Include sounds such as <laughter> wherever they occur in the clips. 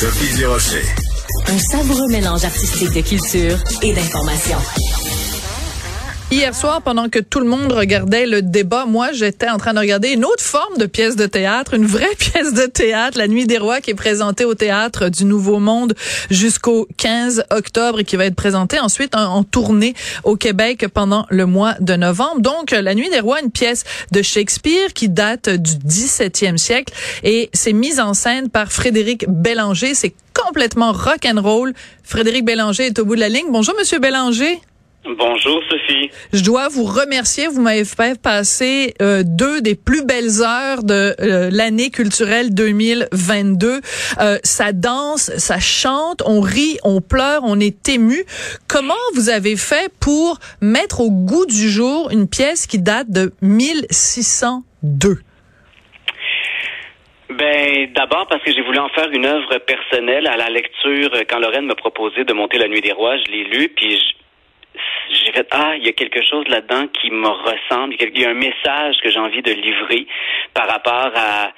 Sophie. Un savoureux mélange artistique de culture et d'information. Hier soir, pendant que tout le monde regardait le débat, moi, j'étais en train de regarder une autre forme de pièce de théâtre, une vraie <laughs> pièce de théâtre, La Nuit des Rois, qui est présentée au Théâtre du Nouveau Monde jusqu'au 15 octobre et qui va être présentée ensuite en, tournée au Québec pendant le mois de novembre. Donc, La Nuit des Rois, une pièce de Shakespeare qui date du 17e siècle et c'est mise en scène par Frédéric Bélanger. C'est complètement rock and roll. Frédéric Bélanger est au bout de la ligne. Bonjour, Monsieur Bélanger. Bonjour Sophie. Je dois vous remercier. Vous m'avez fait passer euh, deux des plus belles heures de euh, l'année culturelle 2022. Euh, ça danse, ça chante, on rit, on pleure, on est ému. Comment vous avez fait pour mettre au goût du jour une pièce qui date de 1602? Ben, d'abord parce que j'ai voulu en faire une œuvre personnelle à la lecture. Quand Lorraine m'a proposé de monter La Nuit des Rois, je l'ai lu, puis je, j'ai fait ah il y a quelque chose là-dedans qui me ressemble il y a un message que j'ai envie de livrer par rapport à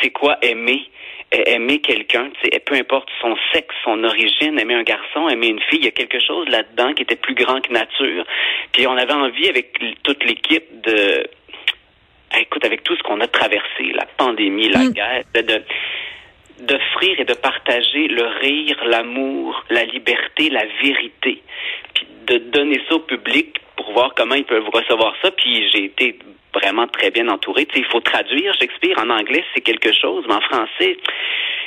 c'est quoi aimer aimer quelqu'un, peu importe son sexe, son origine, aimer un garçon, aimer une fille, il y a quelque chose là-dedans qui était plus grand que nature. Puis on avait envie avec toute l'équipe de écoute avec tout ce qu'on a traversé, la pandémie, la mm. guerre, de d'offrir et de partager le rire, l'amour, la liberté, la vérité de donner ça au public pour voir comment ils peuvent recevoir ça. Puis j'ai été vraiment très bien entouré. Tu sais, il faut traduire Shakespeare en anglais, c'est quelque chose, mais en français,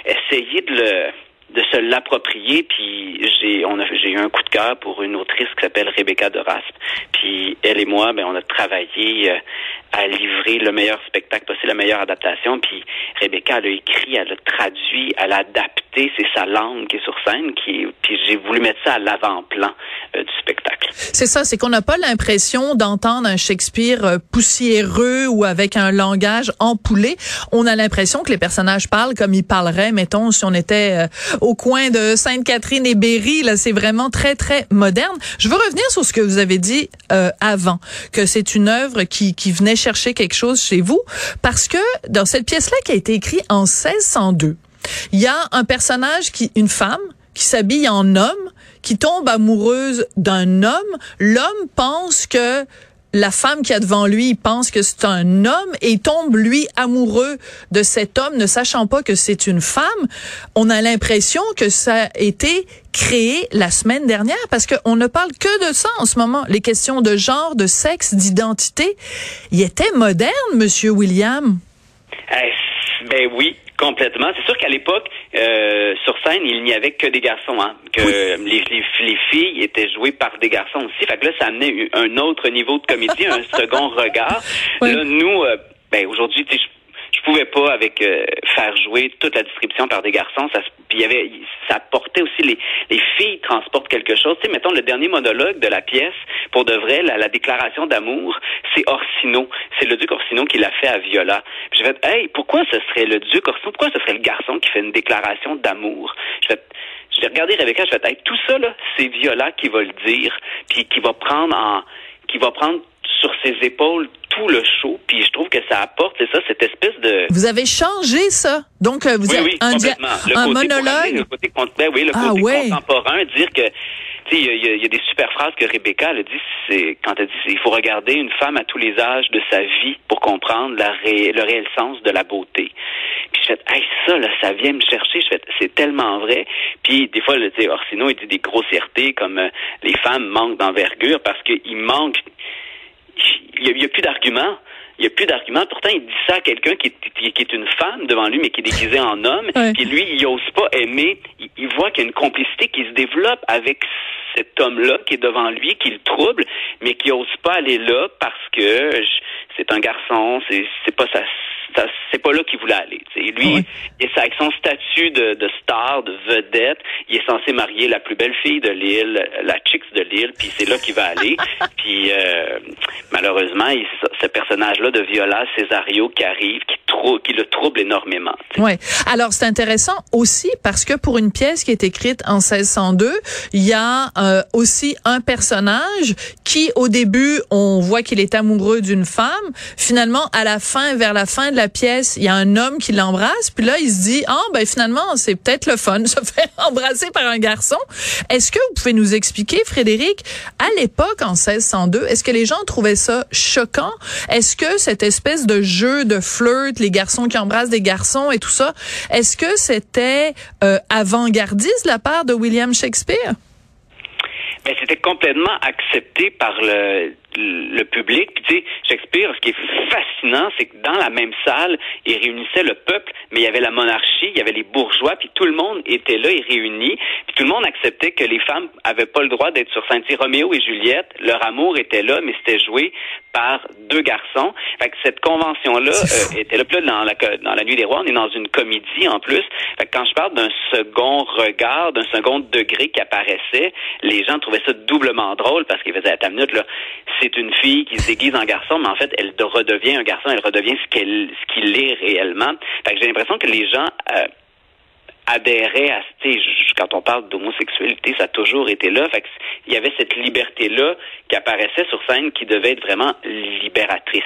essayer de le de se l'approprier. Puis j'ai on a j'ai eu un coup de cœur pour une autrice qui s'appelle Rebecca de Rasp. Puis elle et moi, ben on a travaillé euh, à livrer le meilleur spectacle possible, la meilleure adaptation. Puis Rebecca, elle a écrit, elle a traduit, elle a adapté, c'est sa langue qui est sur scène. Qui, puis j'ai voulu mettre ça à l'avant-plan euh, du spectacle. C'est ça, c'est qu'on n'a pas l'impression d'entendre un Shakespeare euh, poussiéreux ou avec un langage empoulé. On a l'impression que les personnages parlent comme ils parleraient, mettons, si on était euh, au coin de Sainte-Catherine et Berry. Là, c'est vraiment très, très moderne. Je veux revenir sur ce que vous avez dit avant, que c'est une œuvre qui, qui venait chercher quelque chose chez vous parce que dans cette pièce-là qui a été écrite en 1602, il y a un personnage qui, une femme, qui s'habille en homme, qui tombe amoureuse d'un homme. L'homme pense que la femme qui a devant lui il pense que c'est un homme et tombe lui amoureux de cet homme ne sachant pas que c'est une femme. On a l'impression que ça a été créé la semaine dernière parce qu'on ne parle que de ça en ce moment. Les questions de genre, de sexe, d'identité. Il était moderne, monsieur William. Eh, ben oui, Complètement. C'est sûr qu'à l'époque, euh, sur scène, il n'y avait que des garçons, hein, que les, les, filles étaient jouées par des garçons aussi. Fait que là, ça amenait un autre niveau de comédie, un <laughs> second regard. Là, nous, euh, ben aujourd'hui, je je pouvais pas avec euh, faire jouer toute la description par des garçons. Ça, puis y avait, ça portait aussi les, les filles transportent quelque chose. Tu sais, mettons le dernier monologue de la pièce, pour de vrai, la, la déclaration d'amour, c'est Orsino. C'est le duc Orsino qui l'a fait à Viola. Puis je fait, hey, pourquoi ce serait le duc Orsino? Pourquoi ce serait le garçon qui fait une déclaration d'amour? Je fait, j'ai regardé Rebecca, je fait, hey, tout ça là, c'est Viola qui va le dire, puis qui va prendre en, qui va prendre sur ses épaules tout le show, puis je trouve que ça apporte, c'est ça, cette espèce de... Vous avez changé ça, donc euh, vous oui, avez oui, un, le un côté monologue. le côté, ben oui, le ah, côté ouais. contemporain, dire que tu sais, il y, y, a des super phrases que Rebecca elle a dit, c'est quand elle dit, il faut regarder une femme à tous les âges de sa vie pour comprendre la ré, le réel sens de la beauté. Puis je fais, hey, ça là, ça vient me chercher. Je fais, c'est tellement vrai. Puis des fois, sais, Orsino il dit des grossièretés comme euh, les femmes manquent d'envergure parce qu'il manque il n'y a, a, plus d'arguments. Il n'y a plus d'arguments. Pourtant, il dit ça à quelqu'un qui, qui, qui, est une femme devant lui, mais qui est déguisée en homme. Ouais. Puis lui, il n'ose pas aimer. Il, il voit qu'il y a une complicité qui se développe avec cet homme-là qui est devant lui, qui le trouble, mais qui n'ose pas aller là parce que c'est un garçon, c'est pas sa c'est pas là qu'il voulait aller. T'sais. Lui, oui. il est avec son statut de, de, star, de vedette, il est censé marier la plus belle fille de l'île, la chicks de l'île, puis c'est là qu'il va aller. <laughs> puis euh, malheureusement, il, ce personnage-là de Viola Cesario qui arrive, qui, trou qui le trouble énormément. Ouais. Alors c'est intéressant aussi parce que pour une pièce qui est écrite en 1602, il y a euh, aussi un personnage qui au début on voit qu'il est amoureux d'une femme, finalement à la fin vers la fin de la pièce, il y a un homme qui l'embrasse, puis là il se dit ah ben finalement c'est peut-être le fun <laughs> se faire embrasser par un garçon. Est-ce que vous pouvez nous expliquer Frédéric à l'époque en 1602, est-ce que les gens trouvaient ça choquant? Est-ce que cette espèce de jeu de flirt, les garçons qui embrassent des garçons et tout ça, est-ce que c'était euh, avant-gardiste de la part de William Shakespeare? Mais ben, c'était complètement accepté par le le public. Puis, tu sais, Shakespeare, ce qui est fascinant, c'est que dans la même salle, il réunissait le peuple, mais il y avait la monarchie, il y avait les bourgeois, puis tout le monde était là et réuni. Puis tout le monde acceptait que les femmes avaient pas le droit d'être sur scène. Tu Roméo et Juliette, leur amour était là, mais c'était joué par deux garçons. Fait que cette convention-là euh, était là. Puis là, dans la, dans la Nuit des Rois, on est dans une comédie en plus. Fait que quand je parle d'un second regard, d'un second degré qui apparaissait, les gens trouvaient ça doublement drôle parce qu'ils faisaient à ta minute, là, c'est une fille qui se déguise en garçon, mais en fait, elle redevient un garçon, elle redevient ce qu'elle, ce qu'il est réellement. Fait j'ai l'impression que les gens euh, adhéraient à, quand on parle d'homosexualité, ça a toujours été là. Fait il y avait cette liberté-là qui apparaissait sur scène qui devait être vraiment libératrice.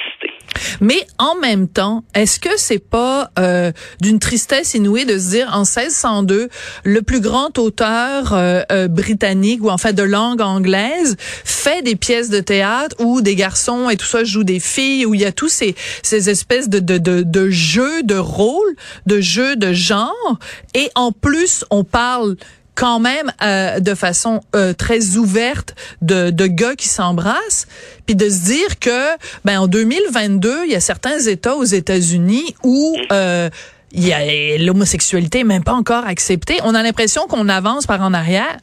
Mais en même temps, est-ce que c'est pas euh, d'une tristesse inouïe de se dire en 1602, le plus grand auteur euh, euh, britannique ou en fait de langue anglaise fait des pièces de théâtre où des garçons et tout ça jouent des filles, où il y a tous ces, ces espèces de, de, de, de jeux de rôle, de jeux de genre, en plus on parle quand même euh, de façon euh, très ouverte de, gars qui s'embrassent, puis de se dire que ben en 2022, il y a certains États aux États-Unis où euh, il même pas encore acceptée. On a l'impression qu'on avance par en arrière?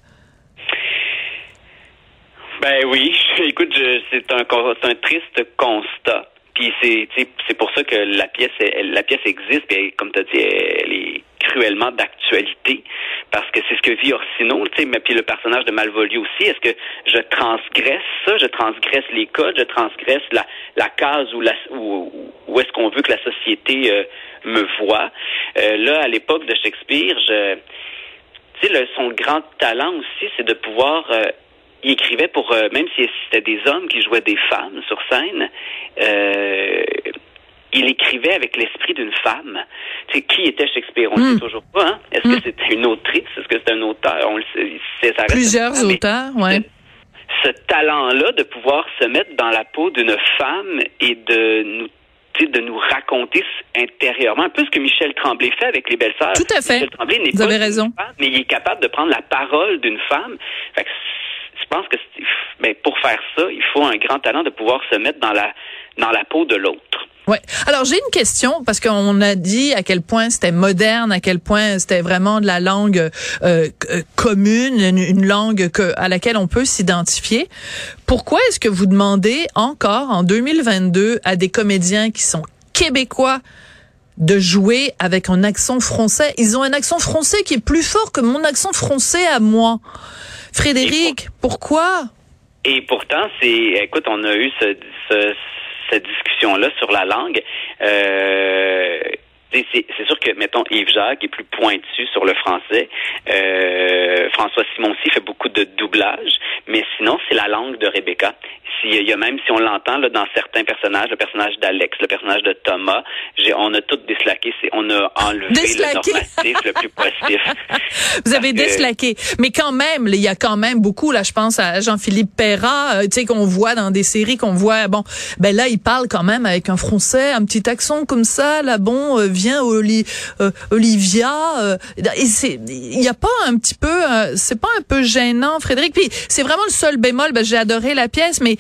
Ben oui, <laughs> écoute, c'est un, triste constat. Puis c'est pour ça que la pièce la pièce existe. Puis comme tu as dit, elle est cruellement d'actualité parce que c'est ce que vit Orsino, tu sais, mais puis le personnage de Malvolio aussi. Est-ce que je transgresse ça, je transgresse les codes, je transgresse la, la case où la où, où est-ce qu'on veut que la société euh, me voit? Euh, là, à l'époque de Shakespeare, je tu sais, son grand talent aussi, c'est de pouvoir euh, il écrivait pour, même si c'était des hommes qui jouaient des femmes sur scène, euh, il écrivait avec l'esprit d'une femme. C'est qui était Shakespeare? On ne sait hmm. toujours pas. Hein? Est-ce que hmm. c'était une autrice? Est-ce que c'était un auteur? On le sait, ça Plusieurs auteurs, ouais. Ce, talent-là de pouvoir se mettre dans la peau d'une femme et de nous de nous raconter intérieurement, un peu ce que Michel Tremblay fait avec les belles-sœurs. Tout à fait. Michel Tremblay n'est pas raison. mais il est capable de prendre la parole d'une femme. Fait que je pense que mais pour faire ça, il faut un grand talent de pouvoir se mettre dans la dans la peau de l'autre. Ouais. Alors j'ai une question parce qu'on a dit à quel point c'était moderne, à quel point c'était vraiment de la langue euh, euh commune, une, langue que, à laquelle on peut s'identifier. Pourquoi est-ce que vous demandez encore en 2022 à des comédiens qui sont québécois de jouer avec un accent français? Ils ont un accent français qui est plus fort que mon accent français à moi. Frédéric, pourquoi? Et pourtant, c'est, écoute, on a eu ce, ce cette discussion-là sur la langue. Euh, c'est sûr que, mettons, Yves Jacques est plus pointu sur le français. Euh, François Simon aussi fait beaucoup de doublage. Mais sinon, c'est la langue de Rebecca. Il y a même, si on l'entend là, dans certains personnages, le personnage d'Alex, le personnage de Thomas, on a tout déslaqué. On a enlevé le normatif le plus positif. <laughs> Vous avez déslaqué. Mais quand même, il y a quand même beaucoup, là, je pense à Jean-Philippe Perra, euh, tu sais, qu'on voit dans des séries, qu'on voit, bon, ben là, il parle quand même avec un français, un petit accent comme ça, là, bon, euh, vient euh, Olivia. Euh, il n'y a pas un petit peu, euh, c'est pas un peu gênant, Frédéric. Puis c'est vraiment le seul bémol. Ben, j'ai adoré la pièce, mais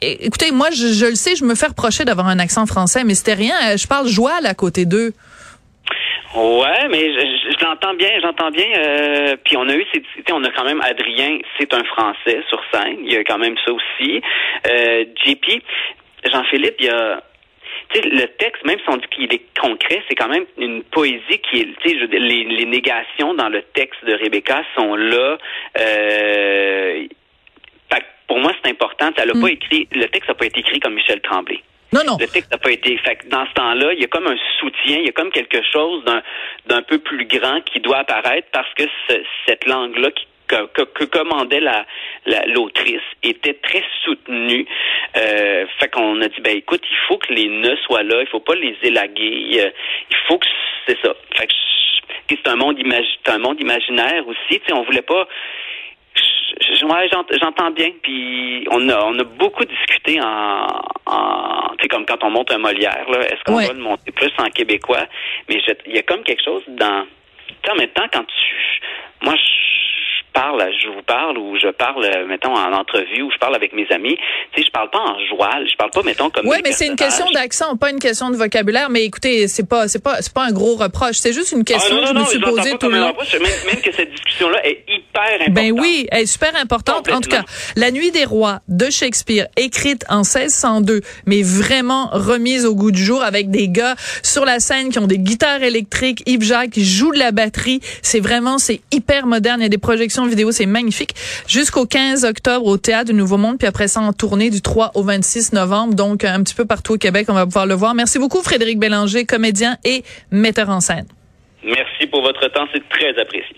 écoutez, moi, je, le sais, je me fais reprocher d'avoir un accent français, mais c'était rien. Je parle joie à côté d'eux. Ouais, mais je, l'entends bien, j'entends bien. puis on a eu, on a quand même Adrien, c'est un Français sur scène. Il y a quand même ça aussi. JP, Jean-Philippe, il y a le texte, même si on dit qu'il est concret, c'est quand même une poésie qui est, tu sais, les, les, négations dans le texte de Rebecca sont là. Euh, pour moi, c'est important. Elle a pas mm. écrit, le texte n'a pas été écrit comme Michel Tremblay. Non, non. Le texte n'a pas été. Fait dans ce temps-là, il y a comme un soutien, il y a comme quelque chose d'un peu plus grand qui doit apparaître parce que cette langue-là qui que, que, commandait la l'autrice était très soutenue. Euh, fait qu'on a dit ben écoute, il faut que les nœuds soient là, il faut pas les élaguer, euh, il faut que c'est ça. Fait que c'est un monde un monde imaginaire aussi. Tu sais, on voulait pas ouais, j'entends bien. Puis on a, on a beaucoup discuté en, en tu sais, comme quand on monte un Molière, là. Est-ce qu'on va le monter plus en québécois? Mais il y a comme quelque chose dans, tu sais, en même temps, quand tu, moi, je, parle, je vous parle ou je parle, mettons, en entrevue ou je parle avec mes amis, tu sais, je parle pas en joual, je parle pas, mettons, comme. Oui, mais c'est une question d'accent, pas une question de vocabulaire. Mais écoutez, c'est pas, c'est pas, c'est pas un gros reproche. C'est juste une ah, question que je me suis posée tout le long. même, que cette discussion-là est hyper importante. Ben oui, elle est super importante. En tout cas, La Nuit des Rois de Shakespeare, écrite en 1602, mais vraiment remise au goût du jour avec des gars sur la scène qui ont des guitares électriques, Yves Jacques qui joue de la batterie. C'est vraiment, c'est hyper moderne. Il y a des projections vidéo, c'est magnifique. Jusqu'au 15 octobre au Théâtre du Nouveau Monde, puis après ça en tournée du 3 au 26 novembre. Donc, un petit peu partout au Québec, on va pouvoir le voir. Merci beaucoup, Frédéric Bélanger, comédien et metteur en scène. Merci pour votre temps, c'est très apprécié.